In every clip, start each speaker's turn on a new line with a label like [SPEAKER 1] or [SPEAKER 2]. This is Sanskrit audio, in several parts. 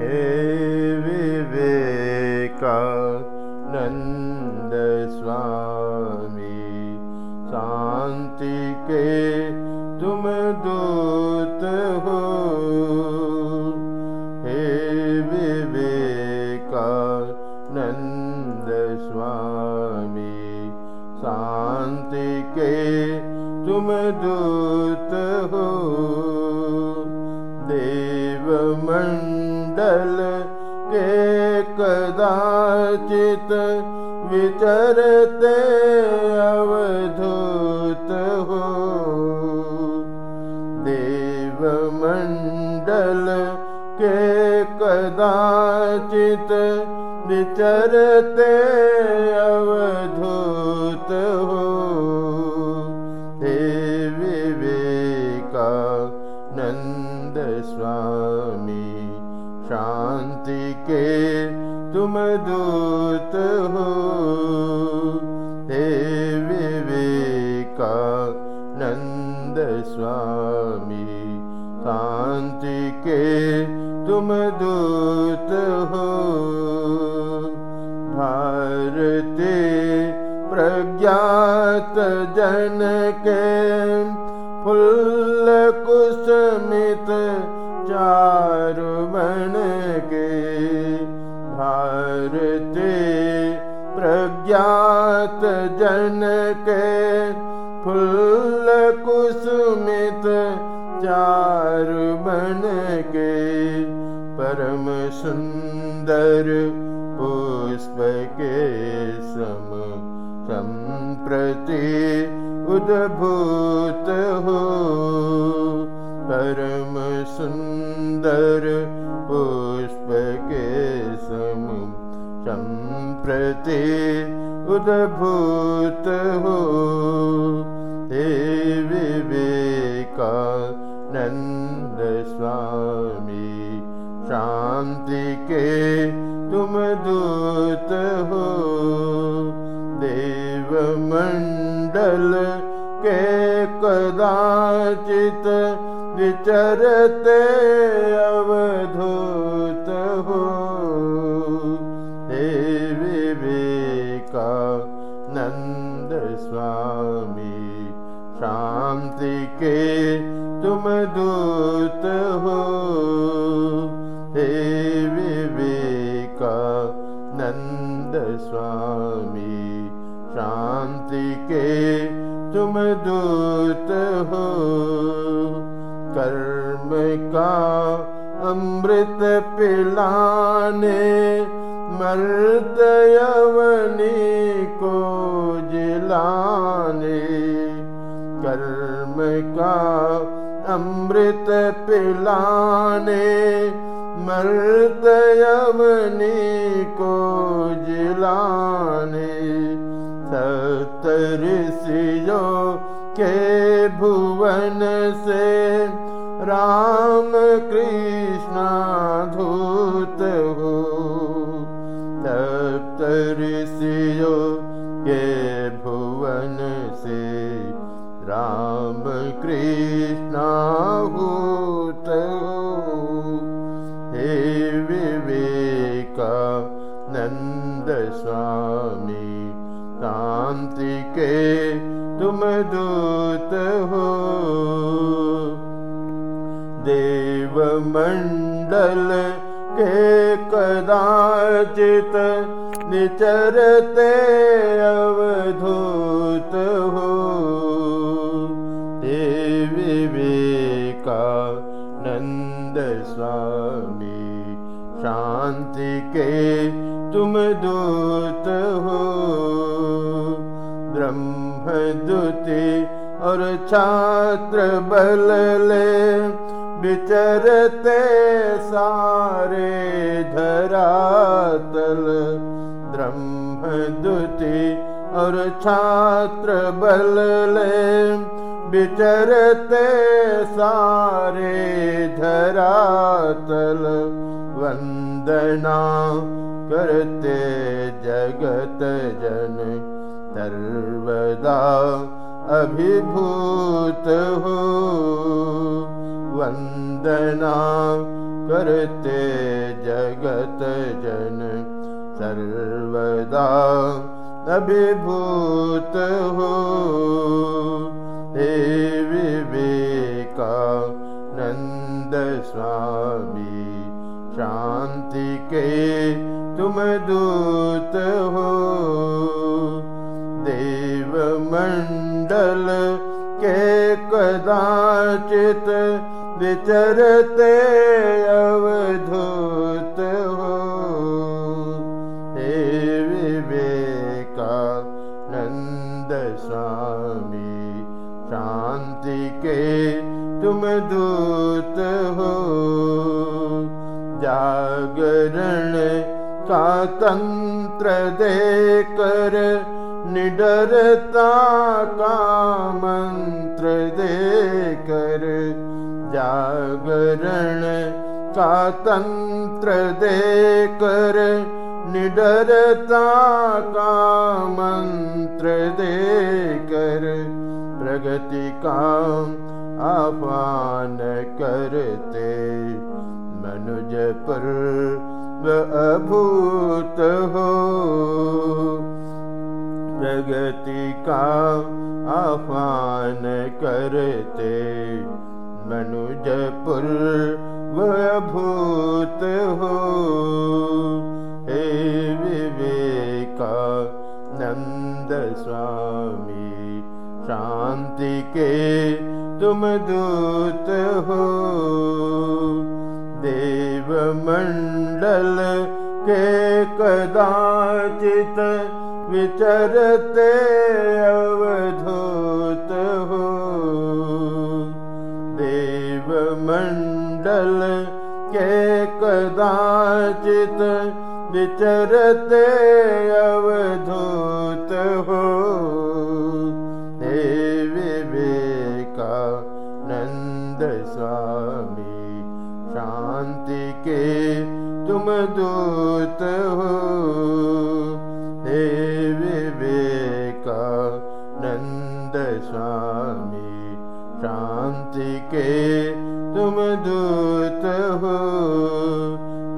[SPEAKER 1] हे विवेका नन्द स्वामी शान्ति के तुम दूत हो। हे विवेका नन्द स्वामी शान्ति के तुम दूत हो देवमण्डल के कदाचित विचरते अवधूत हो। देवमण्डल के कदाचित विचरते अवधूत हो। नन्द स्वामी शान्ति के तुम दूत हो। हे विवेका नन्द स्वामी शान्ति के तुम दूत हो। भारते प्रज्ञात के फुल्ल कुसुमित चारु बन के परम सुन्दर पुष्प के सम सम्प्रति उद्भूत हो विवेका नन्द स्वामी शान्ति के तुम दूत हो। देवमण्डल के कदाचित विचरते अवधूत शान्ति के तुम दूत हो। हे विवेका नन्द स्वामी शान्ति के तुम दूत हो। कर्म का अमृत पिलाने मर्द यवनी कर्म का अमृत पिलाने मर्द यवनी को जिलाने सतर सियो के भुवन से राम कृष्ण धूत हो सियो के भुवन से राम कृष्ण हो विवेका नन्द स्वामी शान्ति के तुम दूत हो। देवमण्डल के कदाचित निचरते अवधूत शान्ति के तुम दूत हो। ब्रह्मदूति और छात्र बल ले विचरते सारे धरातल। ब्रह्मदूति और छात्र बल ले विचरते सारे धरातल। वन्दना करते जगत जन सर्वदा अभिभूत हो। वन्दना करते जगत जन सर्वदा अभिभूत हो। हे के तुम दूत हो देव मंडल के कदाचित विचरते अवधूत हो। हे विवेका नंद स्वामी शांति के तुम दूत हो जागरण का तंत्र देकर निडरता का मंत्र देकर जागरण का तंत्र देकर निडरता का मंत्र देकर प्रगति का आह्वान करते मनुज पर अभूत हो। प्रगति का आह्वान करते मनुजपुर भूत हो। हे विवेका नंद स्वामी, शांति के तुम दूत हो। देव मंडल के कदाचित विचरते अवधूत हो। मण्डल के कदाचित् विचरते अवधूत हे दूत हो विवेका स्वामी शान्ति के तुम दूत हो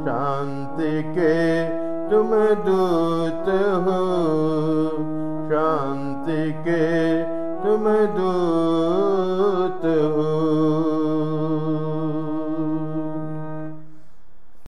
[SPEAKER 1] शांति के तुम दूत हो शांति के तुम दूत